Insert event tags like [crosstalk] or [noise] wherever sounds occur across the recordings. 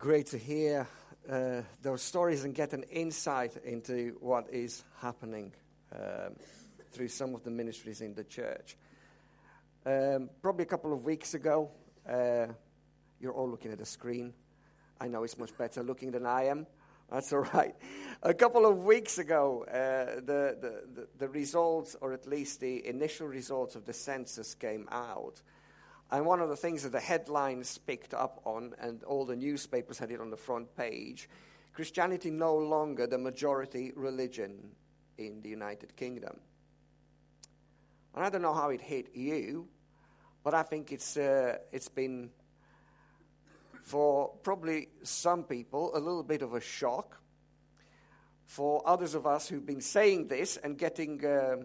great to hear uh, those stories and get an insight into what is happening um, through some of the ministries in the church. Um, probably a couple of weeks ago, uh, you're all looking at a screen. I know it's much better looking than I am. That's all right. A couple of weeks ago, uh, the, the, the, the results, or at least the initial results of the census, came out. And one of the things that the headlines picked up on, and all the newspapers had it on the front page Christianity no longer the majority religion in the United Kingdom. And I don't know how it hit you, but I think it's, uh, it's been, for probably some people, a little bit of a shock. For others of us who've been saying this and getting. Uh,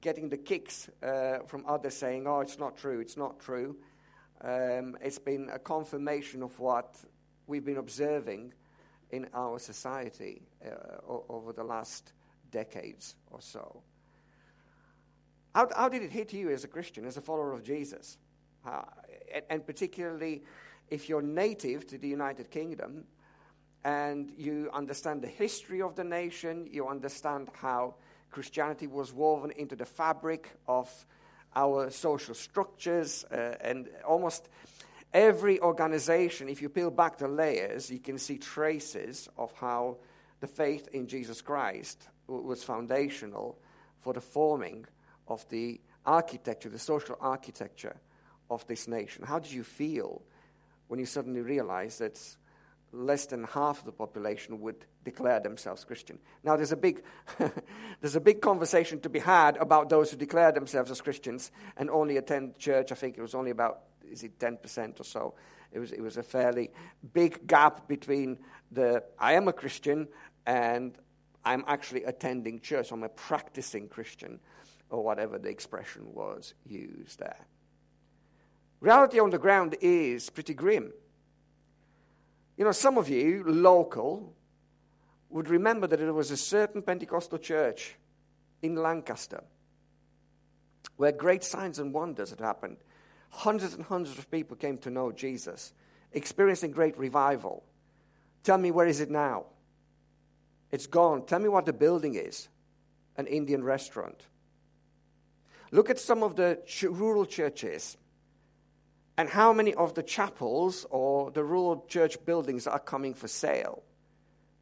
getting the kicks uh, from others saying, oh, it's not true, it's not true. Um, it's been a confirmation of what we've been observing in our society uh, over the last decades or so. How, how, did it hit you as a Christian, as a follower of Jesus? Uh, and, and particularly if you're native to the United Kingdom and you understand the history of the nation, you understand how Christianity was woven into the fabric of our social structures, uh, and almost every organization, if you peel back the layers, you can see traces of how the faith in Jesus Christ was foundational for the forming of the architecture, the social architecture of this nation. How did you feel when you suddenly realized that less than half of the population would declare themselves Christian. Now, there's a big, [laughs] there's a big conversation to be had about those who declare themselves as Christians and only attend church. I think it was only about, is it 10% or so? It was, it was a fairly big gap between the I am a Christian and I'm actually attending church. I'm a practicing Christian, or whatever the expression was used there. Reality on the ground is pretty grim. You know, some of you, local, would remember that there was a certain Pentecostal church in Lancaster where great signs and wonders had happened. Hundreds and hundreds of people came to know Jesus, experiencing great revival. Tell me, where is it now? It's gone. Tell me what the building is an Indian restaurant. Look at some of the rural churches and how many of the chapels or the rural church buildings are coming for sale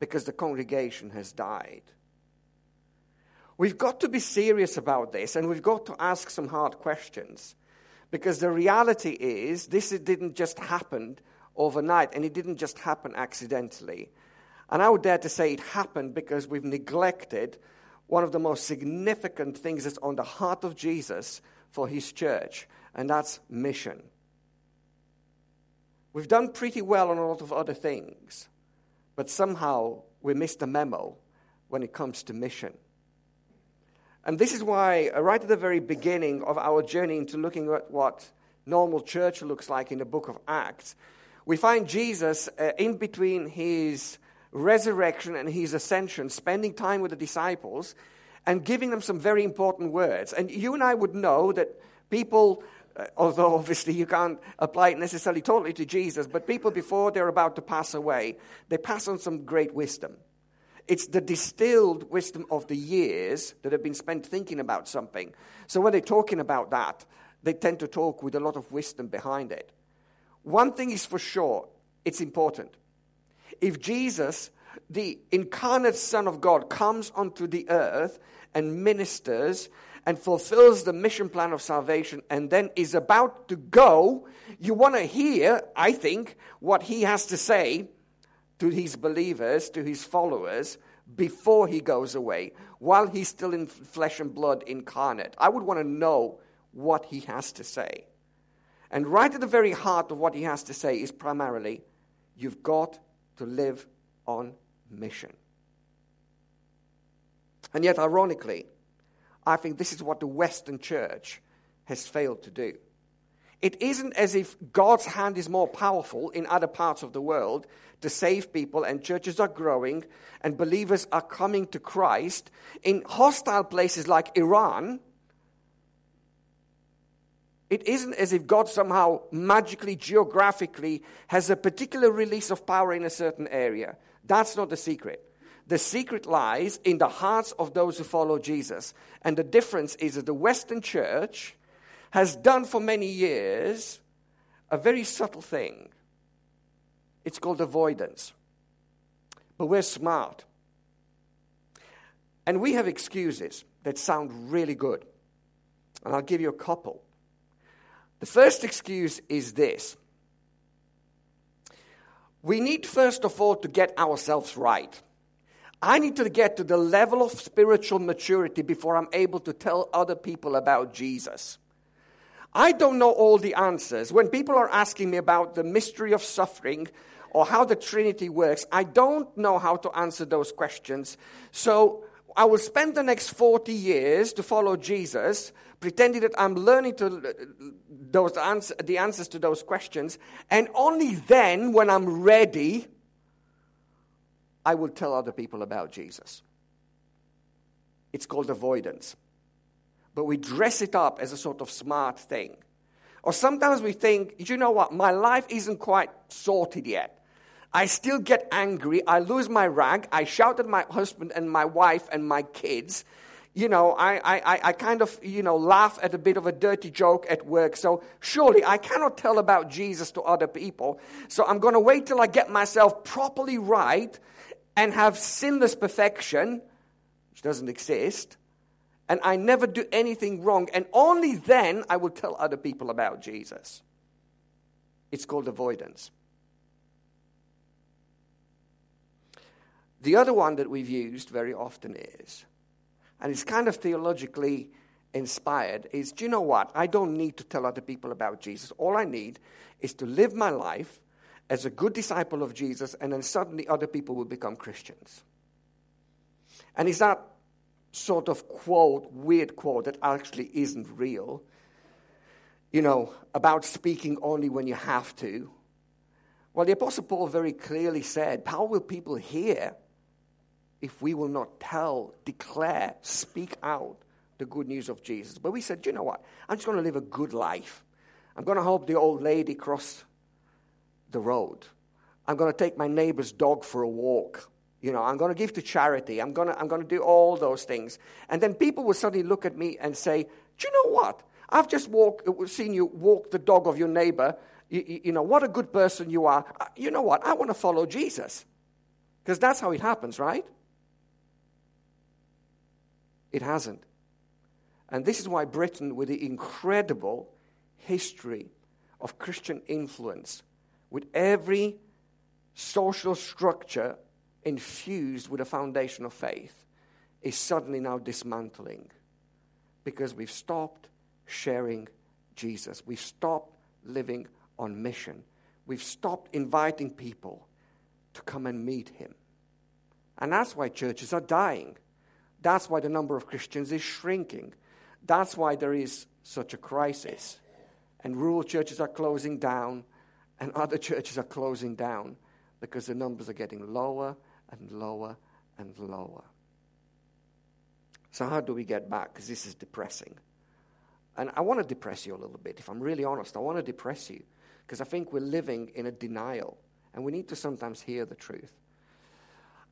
because the congregation has died. We've got to be serious about this and we've got to ask some hard questions because the reality is this didn't just happen overnight and it didn't just happen accidentally. And I would dare to say it happened because we've neglected one of the most significant things that's on the heart of Jesus for his church, and that's mission. We've done pretty well on a lot of other things, but somehow we missed the memo when it comes to mission. And this is why, uh, right at the very beginning of our journey into looking at what normal church looks like in the book of Acts, we find Jesus uh, in between his resurrection and his ascension, spending time with the disciples and giving them some very important words. And you and I would know that people uh, although obviously you can't apply it necessarily totally to Jesus, but people before they're about to pass away, they pass on some great wisdom. It's the distilled wisdom of the years that have been spent thinking about something. So when they're talking about that, they tend to talk with a lot of wisdom behind it. One thing is for sure, it's important. If Jesus, the incarnate Son of God, comes onto the earth and ministers and fulfills the mission plan of salvation and then is about to go, you want to hear, I think, what he has to say to his believers, to his followers, before he goes away, while he's still in flesh and blood incarnate. I would want to know what he has to say. And right at the very heart of what he has to say is primarily, you've got to live on mission. And yet, ironically, I think this is what the Western church has failed to do. It isn't as if God's hand is more powerful in other parts of the world to save people, and churches are growing, and believers are coming to Christ. In hostile places like Iran, It isn't as if God somehow magically, geographically has a particular release of power in a certain area. That's not the secret. The secret lies in the hearts of those who follow Jesus. And the difference is that the Western church has done for many years a very subtle thing. It's called avoidance. But we're smart. And we have excuses that sound really good. And I'll give you a couple. The first excuse is this we need, first of all, to get ourselves right. I need to get to the level of spiritual maturity before I'm able to tell other people about Jesus. I don't know all the answers. When people are asking me about the mystery of suffering or how the Trinity works, I don't know how to answer those questions. So I will spend the next 40 years to follow Jesus, pretending that I'm learning to, those the answers to those questions. And only then, when I'm ready, I will tell other people about Jesus. It's called avoidance. But we dress it up as a sort of smart thing. Or sometimes we think, you know what, my life isn't quite sorted yet. I still get angry. I lose my rag. I shout at my husband and my wife and my kids. You know, I, I, I kind of, you know, laugh at a bit of a dirty joke at work. So surely I cannot tell about Jesus to other people. So I'm going to wait till I get myself properly right and have sinless perfection, which doesn't exist. And I never do anything wrong. And only then I will tell other people about Jesus. It's called avoidance. The other one that we've used very often is, and it's kind of theologically inspired, is do you know what? I don't need to tell other people about Jesus. All I need is to live my life as a good disciple of Jesus, and then suddenly other people will become Christians. And is that sort of quote, weird quote that actually isn't real, you know, about speaking only when you have to. Well, the Apostle Paul very clearly said, How will people hear if we will not tell, declare, speak out the good news of Jesus. But we said, you know what? I'm just going to live a good life. I'm going to help the old lady cross the road. I'm going to take my neighbor's dog for a walk. You know, I'm going to give to charity. I'm going to, I'm going to do all those things. And then people will suddenly look at me and say, do you know what? I've just walk, seen you walk the dog of your neighbor. You, you know, what a good person you are. Uh, you know what? I want to follow Jesus. Because that's how it happens, right? It hasn't. And this is why Britain, with the incredible history of Christian influence, with every social structure infused with a foundation of faith, is suddenly now dismantling because we've stopped sharing Jesus. We've stopped living on mission. We've stopped inviting people to come and meet him. And that's why churches are dying. That's why the number of Christians is shrinking. That's why there is such a crisis. And rural churches are closing down, and other churches are closing down because the numbers are getting lower and lower and lower. So, how do we get back? Because this is depressing. And I want to depress you a little bit. If I'm really honest, I want to depress you because I think we're living in a denial, and we need to sometimes hear the truth.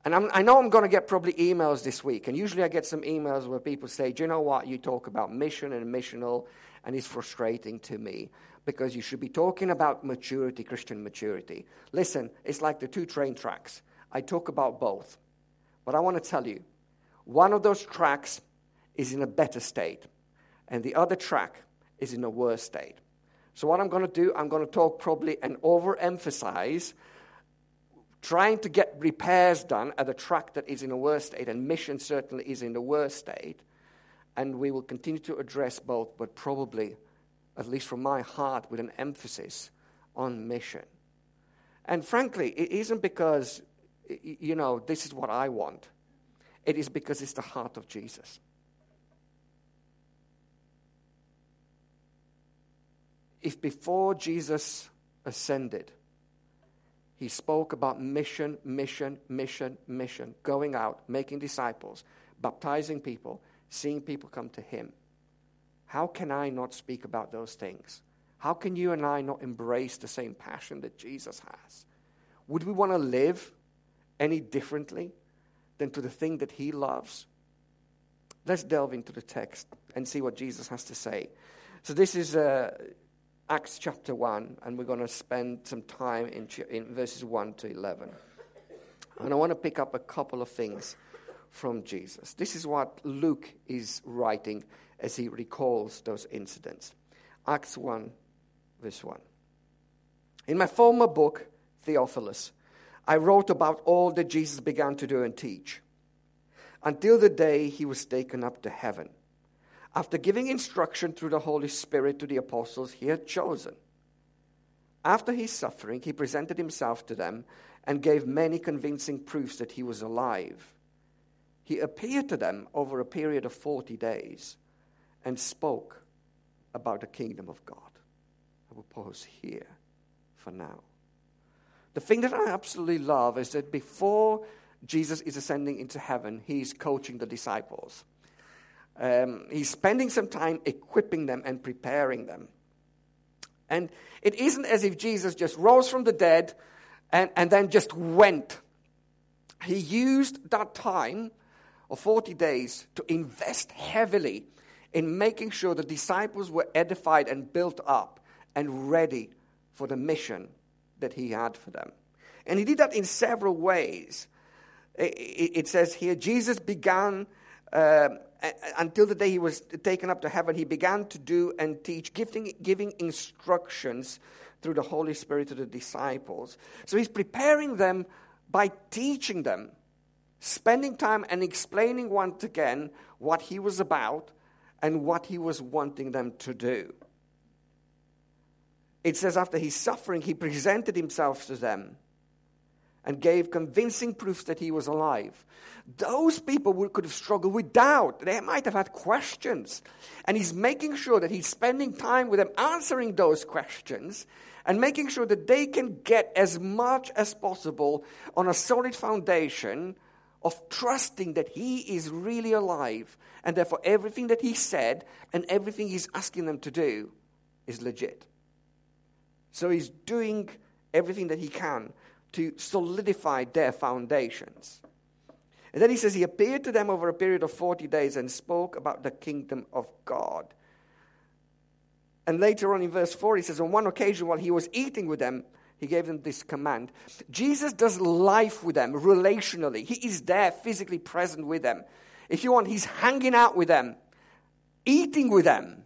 And I'm, i know I'm going to get probably emails this week. And usually I get some emails where people say, Do you know what? You talk about mission and missional, and it's frustrating to me because you should be talking about maturity, Christian maturity. Listen, it's like the two train tracks. I talk about both. But I want to tell you one of those tracks is in a better state, and the other track is in a worse state. So, what I'm going to do, I'm going to talk probably and overemphasize trying to get repairs done at a track that is in a worse state, and mission certainly is in a worse state. And we will continue to address both, but probably, at least from my heart, with an emphasis on mission. And frankly, it isn't because, you know, this is what I want. It is because it's the heart of Jesus. If before Jesus ascended, he spoke about mission, mission, mission, mission, going out, making disciples, baptizing people, seeing people come to him. how can I not speak about those things? How can you and I not embrace the same passion that Jesus has? Would we want to live any differently than to the thing that he loves? Let's delve into the text and see what Jesus has to say. So, this is uh, Acts chapter 1, and we're going to spend some time in, in verses 1 to 11. And I want to pick up a couple of things from Jesus. This is what Luke is writing as he recalls those incidents. Acts 1, verse 1. In my former book, Theophilus, I wrote about all that Jesus began to do and teach until the day he was taken up to heaven, after giving instruction through the Holy Spirit to the apostles he had chosen. After his suffering, he presented himself to them and gave many convincing proofs that he was alive. He appeared to them over a period of 40 days and spoke about the kingdom of God. I will pause here for now. The thing that I absolutely love is that before Jesus is ascending into heaven, he's coaching the disciples. Um, he's spending some time equipping them and preparing them. And it isn't as if Jesus just rose from the dead and, and then just went. He used that time of 40 days to invest heavily in making sure the disciples were edified and built up and ready for the mission that he had for them. And he did that in several ways. It says here Jesus began, uh, until the day he was taken up to heaven, he began to do and teach, giving, giving instructions through the Holy Spirit to the disciples. So he's preparing them by teaching them, spending time and explaining once again what he was about and what he was wanting them to do. It says, after his suffering, he presented himself to them and gave convincing proofs that he was alive. Those people could have struggled with doubt. They might have had questions. And he's making sure that he's spending time with them answering those questions and making sure that they can get as much as possible on a solid foundation of trusting that he is really alive and therefore everything that he said and everything he's asking them to do is legit. So he's doing everything that he can to solidify their foundations. And then he says he appeared to them over a period of 40 days and spoke about the kingdom of God. And later on in verse 4, he says, On one occasion while he was eating with them, he gave them this command. Jesus does life with them relationally. He is there physically present with them. If you want, he's hanging out with them, eating with them.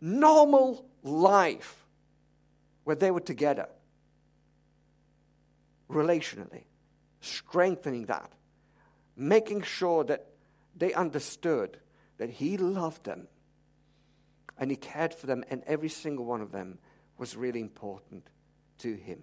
Normal life where they were together. Relationally. Strengthening that. Making sure that they understood that he loved them and he cared for them, and every single one of them was really important to him.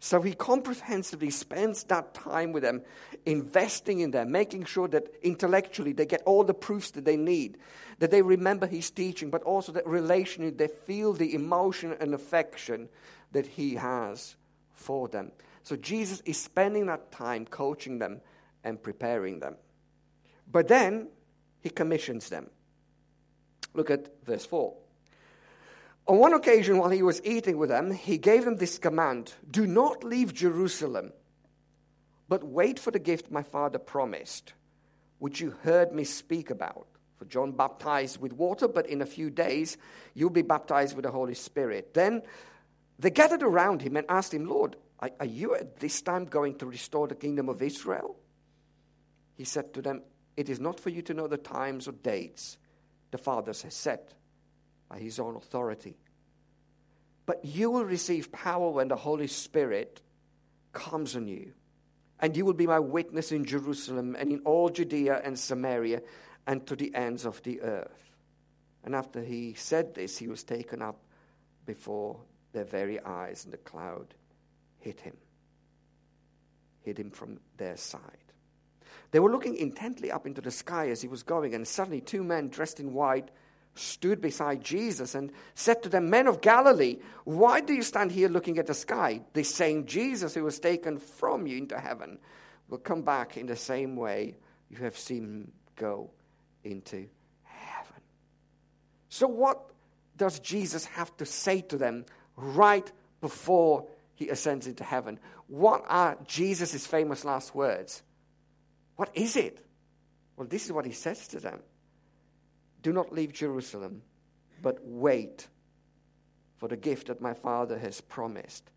So he comprehensively spends that time with them, investing in them, making sure that intellectually they get all the proofs that they need, that they remember his teaching, but also that relationally they feel the emotion and affection that he has for them. So Jesus is spending that time coaching them and preparing them. But then he commissions them. Look at verse 4. On one occasion, while he was eating with them, he gave them this command Do not leave Jerusalem, but wait for the gift my father promised, which you heard me speak about. For John baptized with water, but in a few days you'll be baptized with the Holy Spirit. Then they gathered around him and asked him, Lord, are, you at this time going to restore the kingdom of Israel? He said to them, It is not for you to know the times or dates the Father has set by his own authority. But you will receive power when the Holy Spirit comes on you. And you will be my witness in Jerusalem and in all Judea and Samaria and to the ends of the earth. And after he said this, he was taken up before their very eyes, and the cloud hid him, hid him from their sight. They were looking intently up into the sky as he was going, and suddenly two men dressed in white stood beside Jesus and said to them, Men of Galilee, why do you stand here looking at the sky? The same Jesus who was taken from you into heaven will come back in the same way you have seen him go into heaven. So, what does Jesus have to say to them right before he ascends into heaven? What are Jesus' famous last words? What is it? Well, this is what he says to them Do not leave Jerusalem, but wait for the gift that my Father has promised.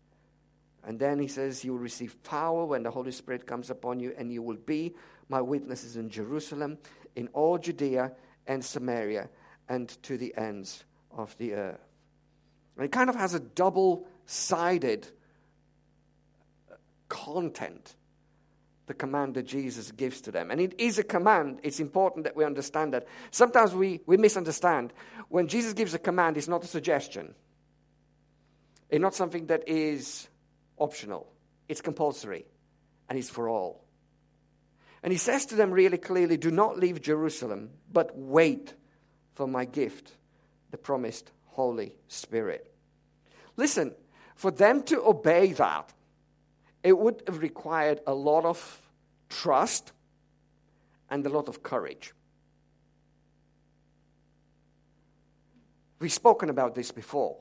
And then he says, You will receive power when the Holy Spirit comes upon you, and you will be my witnesses in Jerusalem, in all Judea and Samaria, and to the ends of the earth. And it kind of has a double sided content, the command that Jesus gives to them. And it is a command. It's important that we understand that. Sometimes we, we misunderstand. When Jesus gives a command, it's not a suggestion, it's not something that is optional, it's compulsory, and it's for all. And he says to them really clearly do not leave Jerusalem, but wait for my gift, the promised Holy Spirit. Listen, for them to obey that, it would have required a lot of trust and a lot of courage. We've spoken about this before.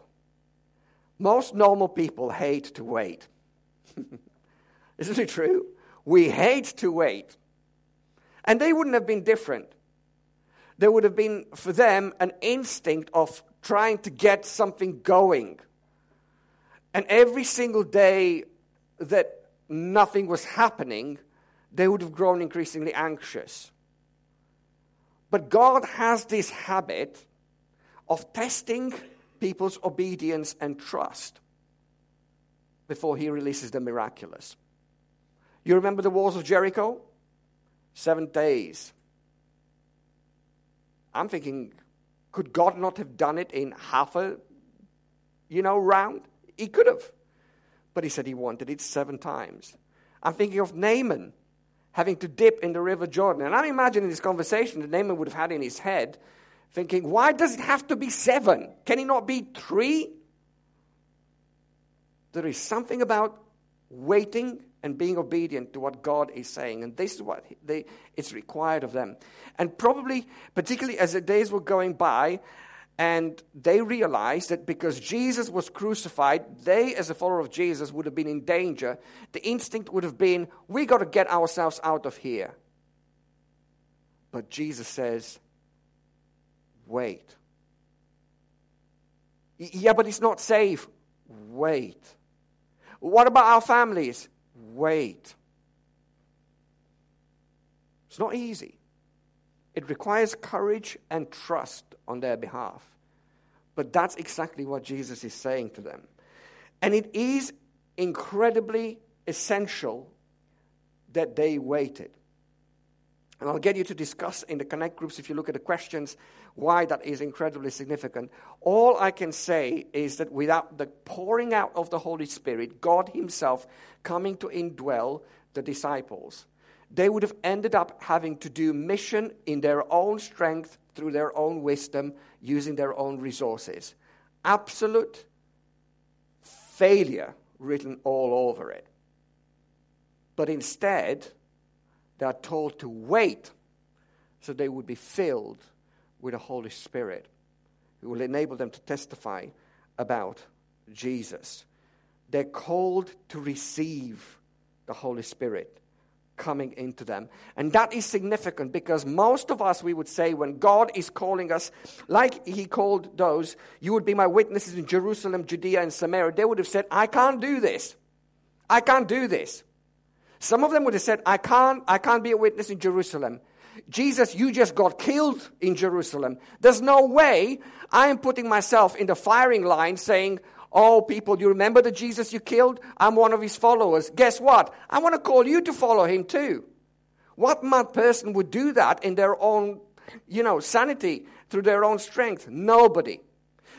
Most normal people hate to wait. [laughs] Isn't it true? We hate to wait. And they wouldn't have been different. There would have been, for them, an instinct of trying to get something going. And every single day that nothing was happening, they would have grown increasingly anxious. But God has this habit of testing people's obedience and trust before He releases the miraculous. You remember the walls of Jericho? Seven days. I'm thinking, could God not have done it in half a, you know, round? He could have. But he said he wanted it seven times. I'm thinking of Naaman having to dip in the river Jordan. And I'm imagining this conversation that Naaman would have had in his head, thinking, why does it have to be seven? Can it not be three? There is something about waiting and being obedient to what God is saying. And this is what they, it's required of them. And probably, particularly as the days were going by, and they realized that because Jesus was crucified, they, as a follower of Jesus, would have been in danger. The instinct would have been, we got to get ourselves out of here. But Jesus says, wait. Yeah, but it's not safe. Wait. What about our families? Wait. It's not easy. It requires courage and trust on their behalf. But that's exactly what Jesus is saying to them. And it is incredibly essential that they waited. And I'll get you to discuss in the Connect groups, if you look at the questions, why that is incredibly significant. All I can say is that without the pouring out of the Holy Spirit, God Himself coming to indwell the disciples, they would have ended up having to do mission in their own strength, through their own wisdom, using their own resources. Absolute failure written all over it. But instead, they are told to wait so they would be filled with the Holy Spirit who will enable them to testify about Jesus. They're called to receive the Holy Spirit coming into them. And that is significant because most of us, we would say, when God is calling us, like He called those, you would be my witnesses in Jerusalem, Judea, and Samaria, they would have said, I can't do this. I can't do this. Some of them would have said, I can't, I can't be a witness in Jerusalem. Jesus, you just got killed in Jerusalem. There's no way I am putting myself in the firing line saying, Oh, people, you remember the Jesus you killed? I'm one of his followers. Guess what? I want to call you to follow him too. What mad person would do that in their own, you know, sanity, through their own strength? Nobody.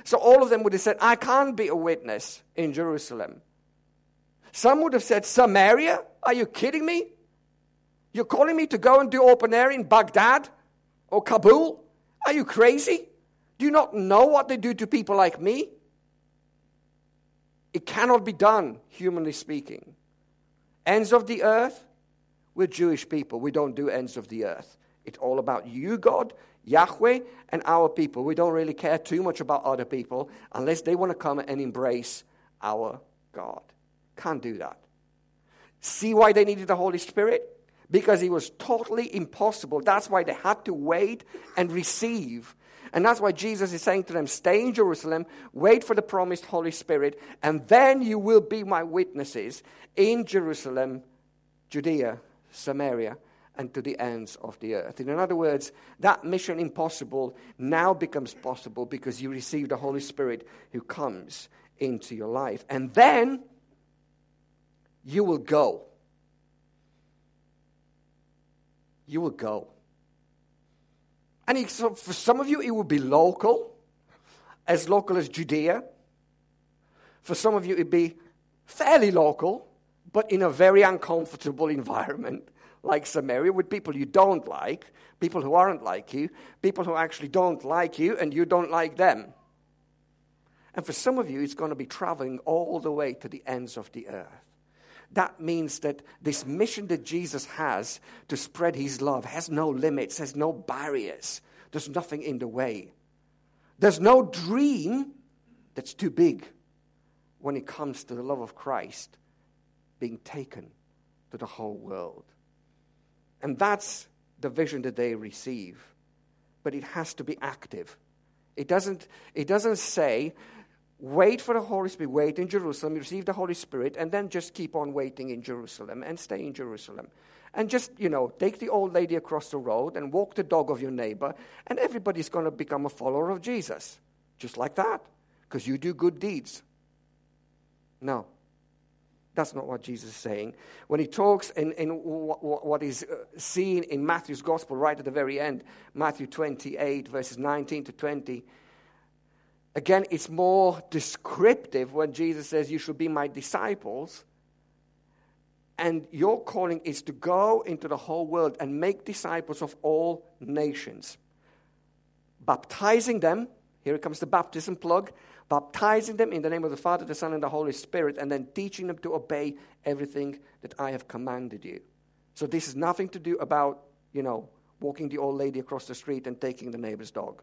So all of them would have said, I can't be a witness in Jerusalem. Some would have said, Samaria? Are you kidding me? You're calling me to go and do open air in Baghdad or Kabul? Are you crazy? Do you not know what they do to people like me? It cannot be done, humanly speaking. Ends of the earth, we're Jewish people. We don't do ends of the earth. It's all about you, God, Yahweh, and our people. We don't really care too much about other people unless they want to come and embrace our God. Can't do that. See why they needed the Holy Spirit? Because it was totally impossible. That's why they had to wait and receive. And that's why Jesus is saying to them, Stay in Jerusalem, wait for the promised Holy Spirit, and then you will be my witnesses in Jerusalem, Judea, Samaria, and to the ends of the earth. In other words, that mission impossible now becomes possible because you receive the Holy Spirit who comes into your life. And then you will go. You will go. And so for some of you, it will be local, as local as Judea. For some of you, it'd be fairly local, but in a very uncomfortable environment like Samaria with people you don't like, people who aren't like you, people who actually don't like you and you don't like them. And for some of you, it's going to be traveling all the way to the ends of the earth. That means that this mission that Jesus has to spread his love has no limits, has no barriers. There's nothing in the way. There's no dream that's too big when it comes to the love of Christ being taken to the whole world. And that's the vision that they receive. But it has to be active. It doesn't, it doesn't say wait for the Holy Spirit, wait in Jerusalem, receive the Holy Spirit, and then just keep on waiting in Jerusalem and stay in Jerusalem. And just, you know, take the old lady across the road and walk the dog of your neighbor, and everybody's going to become a follower of Jesus. Just like that, because you do good deeds. No. That's not what Jesus is saying. When he talks in, in what is uh, seen in Matthew's gospel right at the very end, Matthew 28, verses 19 to 20, Again, it's more descriptive when Jesus says, You should be my disciples. And your calling is to go into the whole world and make disciples of all nations, baptizing them. Here comes the baptism plug baptizing them in the name of the Father, the Son, and the Holy Spirit, and then teaching them to obey everything that I have commanded you. So this is nothing to do about, you know, walking the old lady across the street and taking the neighbor's dog.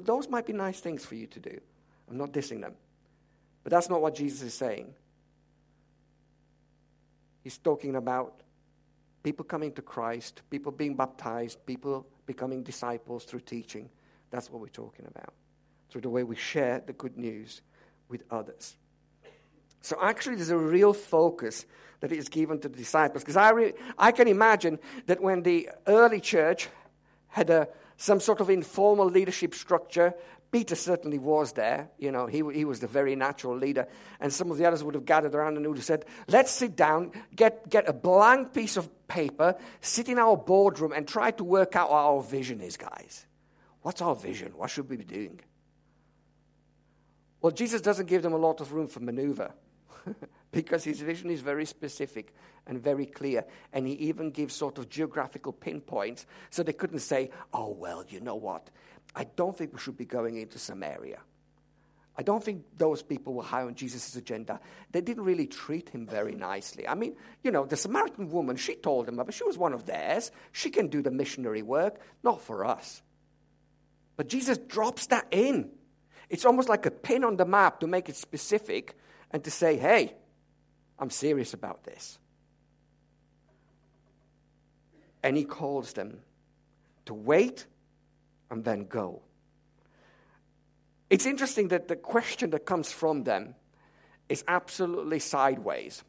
Those might be nice things for you to do. I'm not dissing them. But that's not what Jesus is saying. He's talking about people coming to Christ, people being baptized, people becoming disciples through teaching. That's what we're talking about. Through the way we share the good news with others. So actually, there's a real focus that is given to the disciples. Because I, re- I can imagine that when the early church had a, some sort of informal leadership structure. Peter certainly was there. You know, he, he was the very natural leader. And some of the others would have gathered around and would have said, let's sit down, get, get a blank piece of paper, sit in our boardroom and try to work out what our vision is, guys. What's our vision? What should we be doing? Well, Jesus doesn't give them a lot of room for maneuver [laughs] because his vision is very specific and very clear. And he even gives sort of geographical pinpoints so they couldn't say, oh, well, you know what? I don't think we should be going into Samaria. I don't think those people were high on Jesus' agenda. They didn't really treat him very nicely. I mean, you know, the Samaritan woman, she told him, but she was one of theirs. She can do the missionary work, not for us. But Jesus drops that in. It's almost like a pin on the map to make it specific and to say, hey, I'm serious about this. And he calls them to wait and then go. It's interesting that the question that comes from them is absolutely sideways.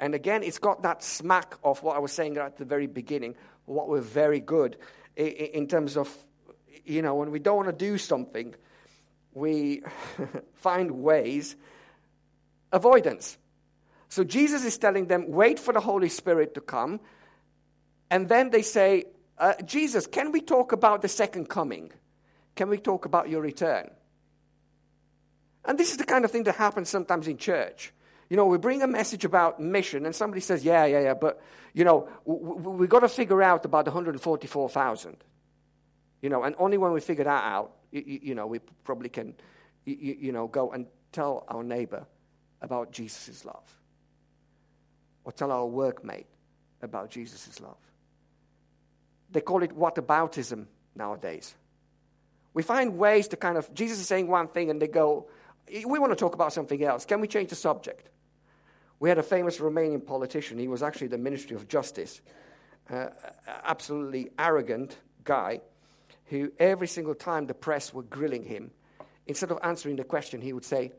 And again, it's got that smack of what I was saying at the very beginning, what we're very good in terms of, you know, when we don't want to do something, we [laughs] find ways, avoidance. So Jesus is telling them, wait for the Holy Spirit to come. And then they say, uh, Jesus, can we talk about the second coming? Can we talk about your return? And this is the kind of thing that happens sometimes in church. You know, we bring a message about mission, and somebody says, Yeah, yeah, yeah, but, you know, we've we got to figure out about the 144,000. You know, and only when we figure that out, you, you know, we probably can, you, you know, go and tell our neighbor about Jesus' love. Or tell our workmate about Jesus' love. They call it whataboutism nowadays. We find ways to kind of, Jesus is saying one thing and they go, we want to talk about something else. Can we change the subject? We had a famous Romanian politician. He was actually the Ministry of Justice. Uh, absolutely arrogant guy who, every single time the press were grilling him, instead of answering the question, he would say,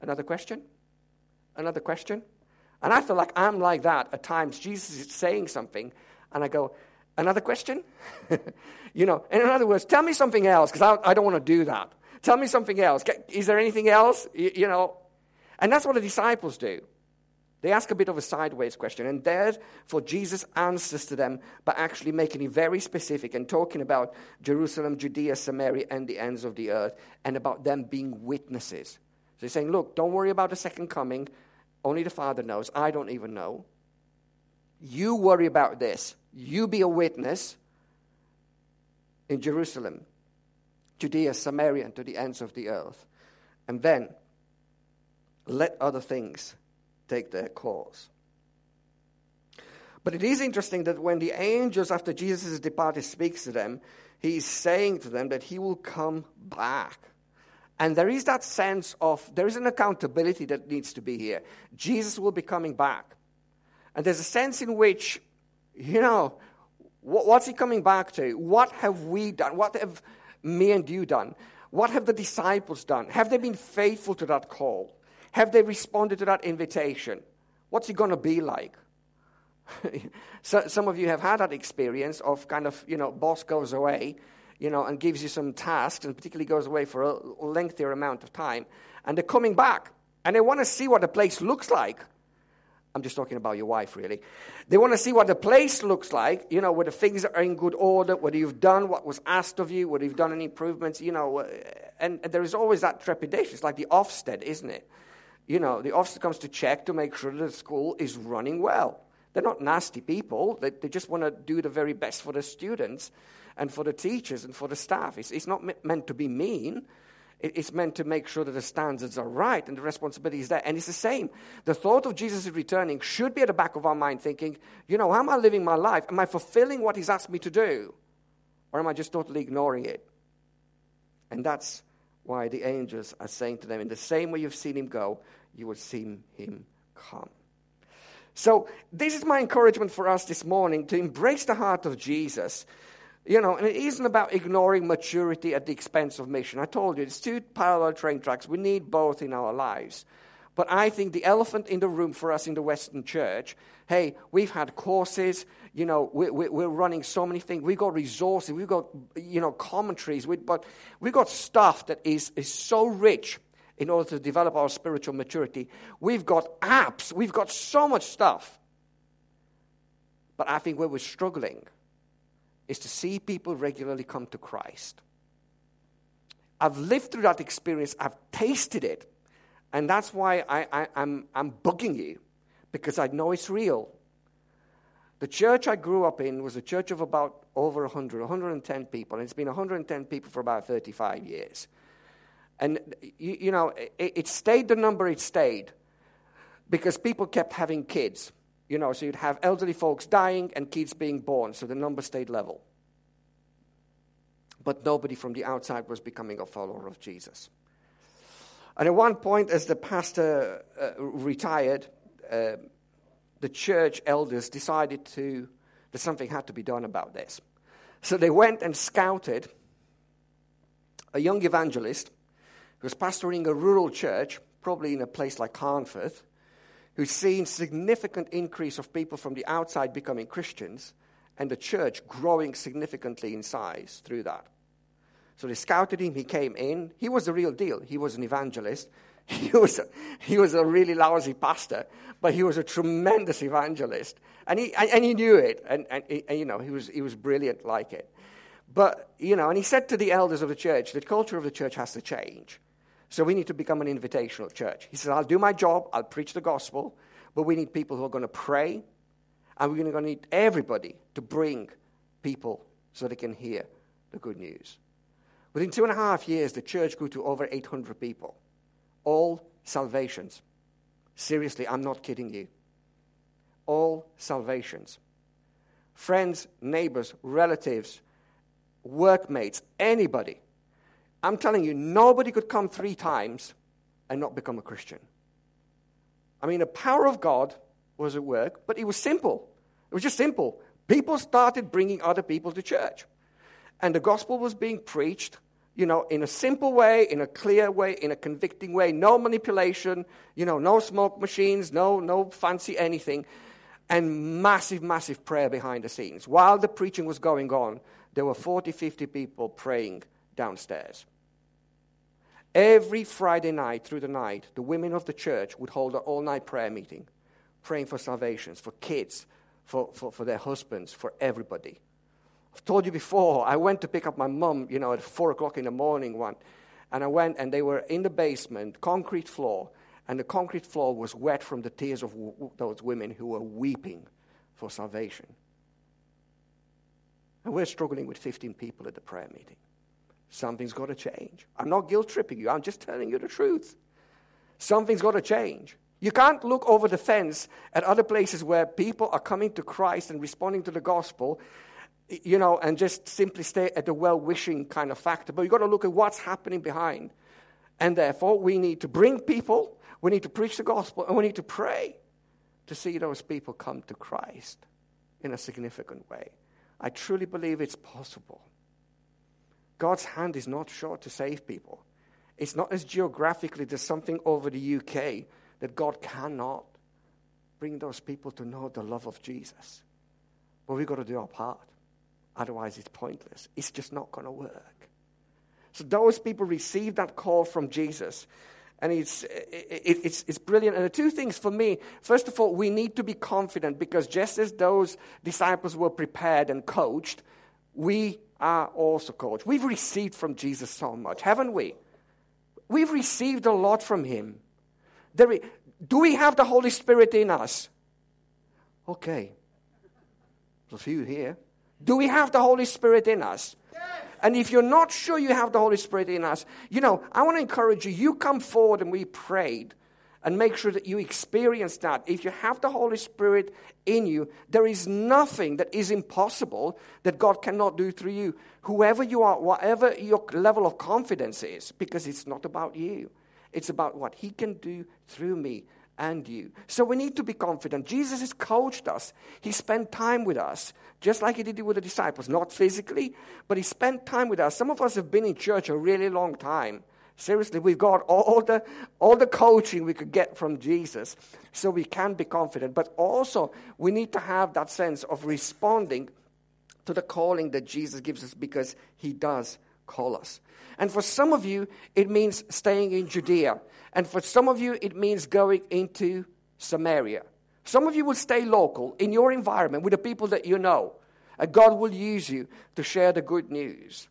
Another question? Another question? And I feel like I'm like that at times. Jesus is saying something, and I go, Another question? [laughs] you know, and in other words, tell me something else, because I, I, don't want to do that. Tell me something else. Is there anything else? You, you know, and that's what the disciples do. They ask a bit of a sideways question, and therefore Jesus answers to them by actually making it very specific and talking about Jerusalem, Judea, Samaria, and the ends of the earth, and about them being witnesses. So he's saying, Look, don't worry about the second coming. Only the Father knows. I don't even know. You worry about this. You be a witness in Jerusalem, Judea, Samaria, and to the ends of the earth. And then let other things take their course. But it is interesting that when the angels, after Jesus' departed, speaks to them, he's saying to them that he will come back. And there is that sense of, there is an accountability that needs to be here. Jesus will be coming back. And there's a sense in which, you know, what's he coming back to? What have we done? What have me and you done? What have the disciples done? Have they been faithful to that call? Have they responded to that invitation? What's it going to be like? [laughs] so, some of you have had that experience of kind of, you know, boss goes away, you know, and gives you some tasks, and particularly goes away for a lengthier amount of time, and they're coming back, and they want to see what the place looks like. I'm just talking about your wife, really. They want to see what the place looks like, you know, whether things are in good order, whether you've done what was asked of you, whether you've done any improvements, you know. And, and there is always that trepidation. It's like the Ofsted, isn't it? you know, the officer comes to check to make sure that the school is running well. They're not nasty people. They, they just want to do the very best for the students and for the teachers and for the staff. It's, it's not meant to be mean. It's meant to make sure that the standards are right and the responsibility is there. And it's the same. The thought of Jesus returning should be at the back of our mind, thinking, you know, how am I living my life? Am I fulfilling what he's asked me to do? Or am I just totally ignoring it? And that's why the angels are saying to them, in the same way you've seen him go, you will see him come. So, this is my encouragement for us this morning to embrace the heart of Jesus. You know, and it isn't about ignoring maturity at the expense of mission. I told you, it's two parallel train tracks. We need both in our lives. But I think the elephant in the room for us in the Western church hey, we've had courses, you know, we, are we, running so many things. We've got resources, we've got, you know, commentaries, we, but we've got stuff that is, is so rich in order to develop our spiritual maturity. We've got apps, we've got so much stuff. But I think where we're struggling is to see people regularly come to Christ. I've lived through that experience, I've tasted it, and that's why I, I, I'm, I'm bugging you, because I know it's real. The church I grew up in was a church of about over 100, 110 people, and it's been 110 people for about 35 years. And, you, you know, it, it stayed the number it stayed because people kept having kids. You know, so you'd have elderly folks dying and kids being born, so the number stayed level. But nobody from the outside was becoming a follower of Jesus. And at one point, as the pastor uh, retired, uh, the church elders decided to, that something had to be done about this. So they went and scouted a young evangelist who's pastoring a rural church, probably in a place like Carnforth, who's seen significant increase of people from the outside becoming Christians and the church growing significantly in size through that. So they scouted him, he came in. He was the real deal. He was an evangelist. [laughs] He was a, he was a really lousy pastor, but he was a tremendous evangelist. And he, and, and he knew it. And, and, and, you know, he was, he was brilliant like it. But, you know, and he said to the elders of the church, the culture of the church has to change. So we need to become an invitational church. He says, I'll do my job, I'll preach the gospel, but we need people who are going to pray, and we're going to need everybody to bring people so they can hear the good news. Within two and a half years, the church grew to over 800 people, all salvations. Seriously, I'm not kidding you. All salvations. friends, neighbors, relatives, workmates, anybody. I'm telling you, nobody could come three times and not become a Christian. I mean, the power of God was at work, but it was simple. It was just simple. People started bringing other people to church. And the gospel was being preached, you know, in a simple way, in a clear way, in a convicting way, no manipulation, you know, no smoke machines, no, no fancy anything, and massive, massive prayer behind the scenes. While the preaching was going on, there were 40, 50 people praying downstairs. Every Friday night through the night, the women of the church would hold an all night prayer meeting, praying for salvations, for kids, for, for, for their husbands, for everybody. I've told you before, I went to pick up my mum, you know, at four o'clock in the morning one. And I went and they were in the basement, concrete floor, and the concrete floor was wet from the tears of w- those women who were weeping for salvation. And we're struggling with 15 people at the prayer meeting. Something's got to change. I'm not guilt tripping you, I'm just telling you the truth. Something's got to change. You can't look over the fence at other places where people are coming to Christ and responding to the gospel, you know, and just simply stay at the well wishing kind of factor. But you've got to look at what's happening behind. And therefore, we need to bring people, we need to preach the gospel, and we need to pray to see those people come to Christ in a significant way. I truly believe it's possible. God's hand is not short to save people. It's not as geographically there's something over the UK that God cannot bring those people to know the love of Jesus. But we've got to do our part. Otherwise, it's pointless. It's just not going to work. So those people received that call from Jesus. And it's, it, it's, it's brilliant. And the two things for me, first of all, we need to be confident because just as those disciples were prepared and coached, we are also called. We've received from Jesus so much, haven't we? We've received a lot from Him. There, do we have the Holy Spirit in us? Okay. There's a few here. Do we have the Holy Spirit in us? And if you're not sure you have the Holy Spirit in us, you know, I want to encourage you. You come forward and we prayed and make sure that you experience that. If you have the Holy Spirit in you, there is nothing that is impossible that God cannot do through you. Whoever you are, whatever your level of confidence is, because it's not about you, it's about what He can do through me and you. So we need to be confident. Jesus has coached us. He spent time with us, just like he did with the disciples, not physically, but he spent time with us. Some of us have been in church a really long time. Seriously, we've got all the, all the coaching we could get from Jesus so we can be confident. But also, we need to have that sense of responding to the calling that Jesus gives us because he does call us. And for some of you, it means staying in Judea. And for some of you, it means going into Samaria. Some of you will stay local in your environment with the people that you know. And God will use you to share the good news.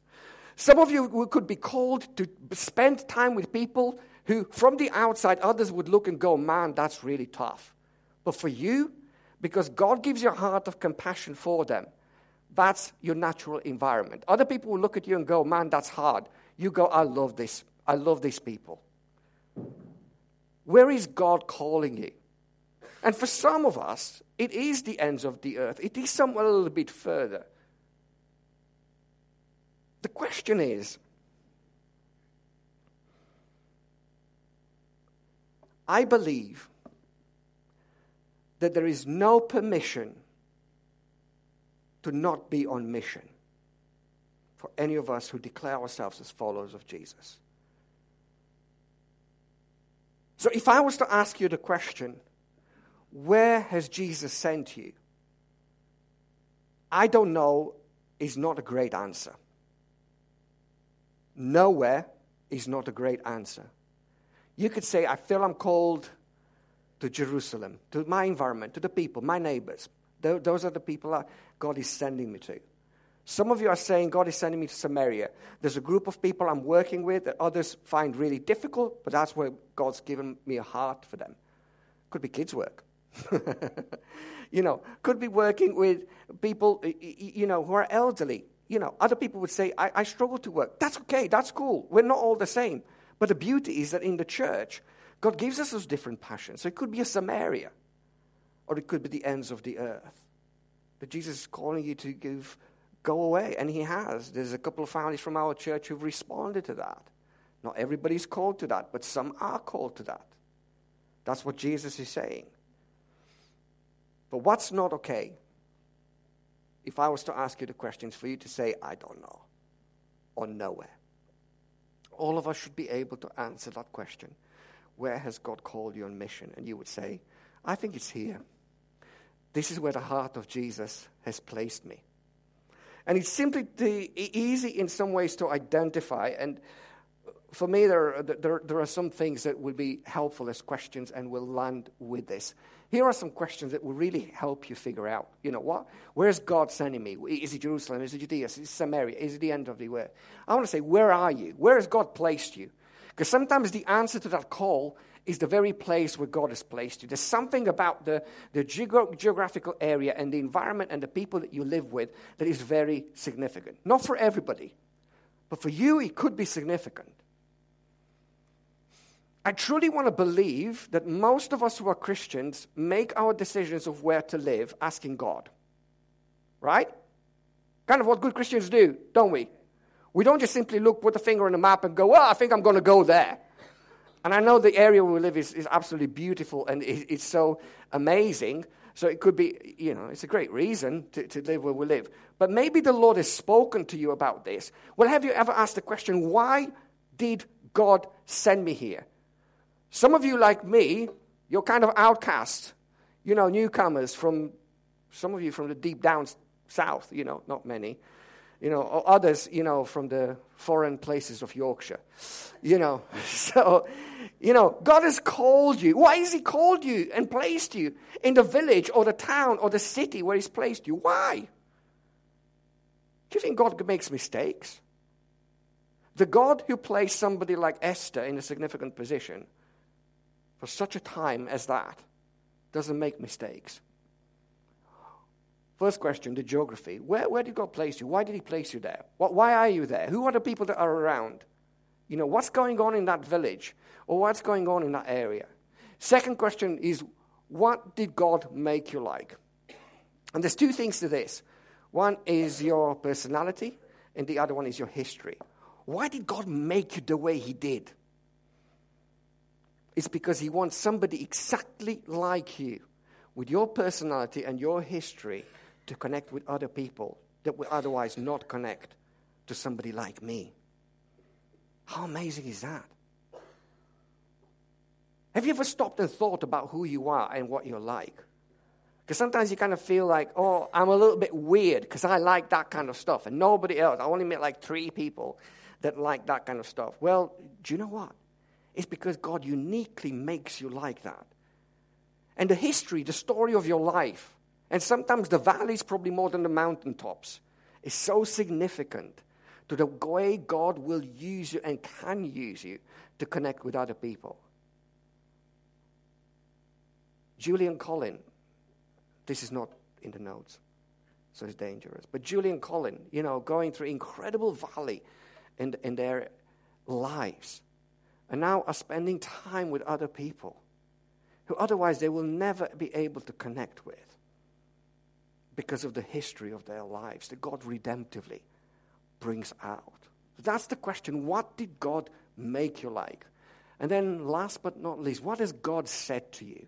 Some of you could be called to spend time with people who, from the outside, others would look and go, man, that's really tough. But for you, because God gives you a heart of compassion for them, that's your natural environment. Other people will look at you and go, man, that's hard. You go, I love this. I love these people. Where is God calling you? And for some of us, it is the ends of the earth. It is somewhere a little bit further. The question is I believe that there is no permission to not be on mission for any of us who declare ourselves as followers of Jesus. So, if I was to ask you the question, where has Jesus sent you? I don't know is not a great answer. Nowhere is not a great answer. You could say, I feel I'm called to Jerusalem, to my environment, to the people, my neighbors. Those are the people God is sending me to. Some of you are saying, God is sending me to Samaria. There's a group of people I'm working with that others find really difficult, but that's where God's given me a heart for them. Could be kids' work. [laughs] you know, could be working with people, you know, who are elderly you know, other people would say, I, I struggle to work. That's okay, that's cool. We're not all the same. But the beauty is that in the church, God gives us those different passions. So it could be a Samaria, or it could be the ends of the earth. But Jesus is calling you to give, go away. And He has. There's a couple of families from our church who've responded to that. Not everybody's called to that, but some are called to that. That's what Jesus is saying. But what's not okay? If I was to ask you the questions for you to say, I don't know, or nowhere. All of us should be able to answer that question. Where has God called you on mission? And you would say, I think it's here. This is where the heart of Jesus has placed me. And it's simply easy in some ways to identify. And for me, there there, there are some things that would be helpful as questions, and we'll land with this. Here are some questions that will really help you figure out, you know, what? Where's God sending me? Is it Jerusalem? Is it Judea? Is it Samaria? Is it the end of the world? I want to say, where are you? Where has God placed you? Because sometimes the answer to that call is the very place where God has placed you. There's something about the, the geog- geographical area and the environment and the people that you live with that is very significant. Not for everybody, but for you, it could be significant. I truly want to believe that most of us who are Christians make our decisions of where to live asking God. Right? Kind of what good Christians do, don't we? We don't just simply look, put a finger on the map and go, well, I think I'm going to go there. And I know the area where we live is, is absolutely beautiful and it, it's so amazing. So it could be, you know, it's a great reason to, to live where we live. But maybe the Lord has spoken to you about this. Well, have you ever asked the question, why did God send me here? Some of you, like me, you're kind of outcasts, you know, newcomers from, some of you from the deep down south, you know, not many, you know, or others, you know, from the foreign places of Yorkshire, you know. [laughs] So, you know, God has called you. Why has He called you and placed you in the village or the town or the city where He's placed you? Why? Do you think God makes mistakes? The God who placed somebody like Esther in a significant position for such a time as that doesn't make mistakes. First question, the geography. Where, where did God place you? Why did He place you there? What, why are you there? Who are the people that are around? You know, what's going on in that village? Or what's going on in that area? Second question is, what did God make you like? And there's two things to this. One is your personality, and the other one is your history. Why did God make you the way He did? It's because He wants somebody exactly like you, with your personality and your history, to connect with other people that would otherwise not connect to somebody like me. How amazing is that? Have you ever stopped and thought about who you are and what you're like? Because sometimes you kind of feel like, oh, I'm a little bit weird because I like that kind of stuff and nobody else. I only met like three people that like that kind of stuff. Well, do you know what? It's because God uniquely makes you like that. And the history, the story of your life, and sometimes the valleys, probably more than the mountaintops, is so significant to the way God will use you and can use you to connect with other people. Julian Collin, this is not in the notes, so it's dangerous. But Julian Collin, you know, going through incredible valley in, in their lives and now are spending time with other people who otherwise they will never be able to connect with because of the history of their lives that God redemptively brings out. That's the question what did God make you like? And then, last but not least, what has God said to you?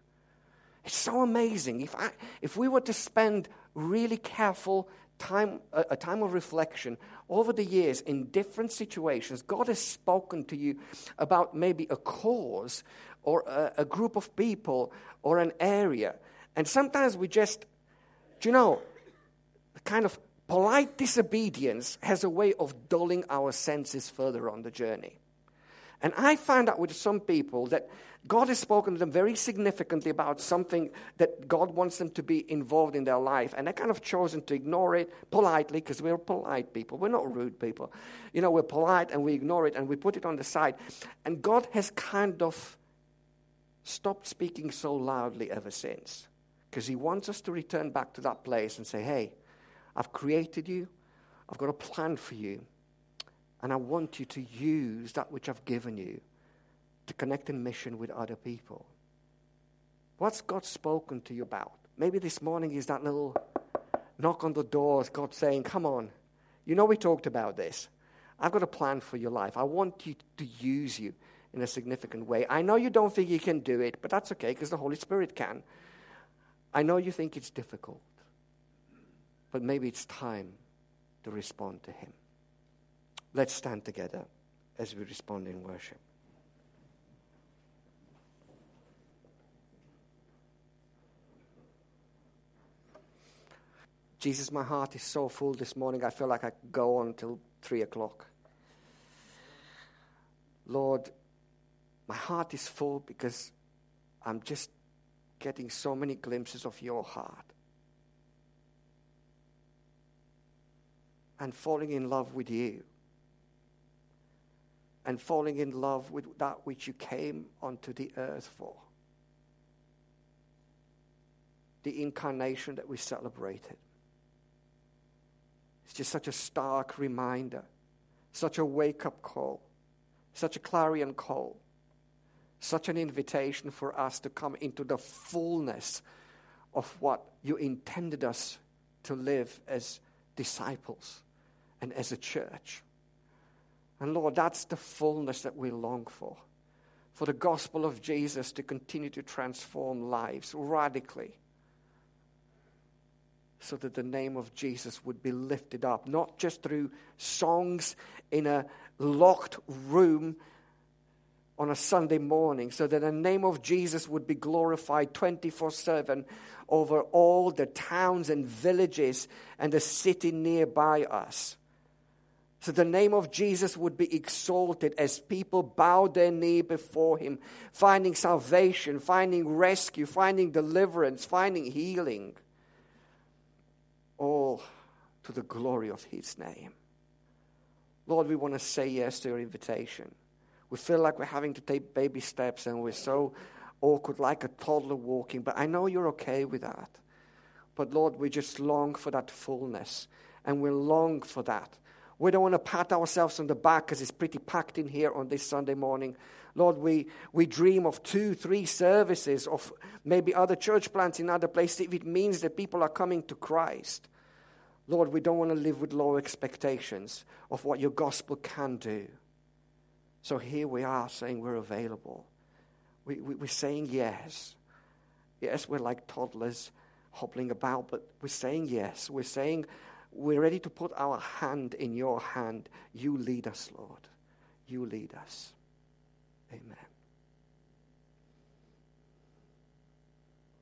It's so amazing. If, I, if we were to spend really careful time, a, time of reflection over the years in different situations, God has spoken to you about maybe a cause or a, a group of people or an area. And sometimes we just, you know, kind of polite disobedience has a way of dulling our senses further on the journey. And I find out with some people that God has spoken to them very significantly about something that God wants them to be involved in their life. And they kind of chosen to ignore it politely because we're polite people. We're not rude people. You know, we're polite and we ignore it and we put it on the side. And God has kind of stopped speaking so loudly ever since because He wants us to return back to that place and say, hey, I've created you, I've got a plan for you, and I want you to use that which I've given you to connect in mission with other people. What's God spoken to you about? Maybe this morning is that little knock on the doors, God saying, Come on, you know we talked about this. I've got a plan for your life. I want you to use you in a significant way. I know you don't think you can do it, but that's okay because the Holy Spirit can. I know you think it's difficult, but maybe it's time to respond to Him. Let's stand together as we respond in worship. Jesus, my heart is so full this morning, I feel like I could go on till three o'clock. Lord, my heart is full because I'm just getting so many glimpses of your heart. And falling in love with you. And falling in love with that which you came onto the earth for. The incarnation that we celebrated. It's just such a stark reminder, such a wake up call, such a clarion call, such an invitation for us to come into the fullness of what you intended us to live as disciples and as a church. And Lord, that's the fullness that we long for. For the gospel of Jesus to continue to transform lives radically so that the name of Jesus would be lifted up, not just through songs in a locked room on a Sunday morning, so that the name of Jesus would be glorified 24 7 over all the towns and villages and the city nearby us. So the name of Jesus would be exalted as people bowed their knee before him, finding salvation, finding rescue, finding deliverance, finding healing all to the glory of His name. Lord, we want to say yes to your invitation. We feel like we're having to take baby steps and we're so awkward, like a toddler walking, but I know you're okay with that. But Lord, we just long for that fullness and we long for that. We don't want to pat ourselves on the back because it's pretty packed in here on this Sunday morning. Lord, we, we dream of two, three services, of maybe other church plants in other places if it means that people are coming to Christ. Lord, we don't want to live with low expectations of what your gospel can do. So here we are saying we're available. We, we, we're saying yes. Yes, we're like toddlers hobbling about, but we're saying yes. We're saying we're ready to put our hand in your hand. You lead us, Lord. You lead us. Amen.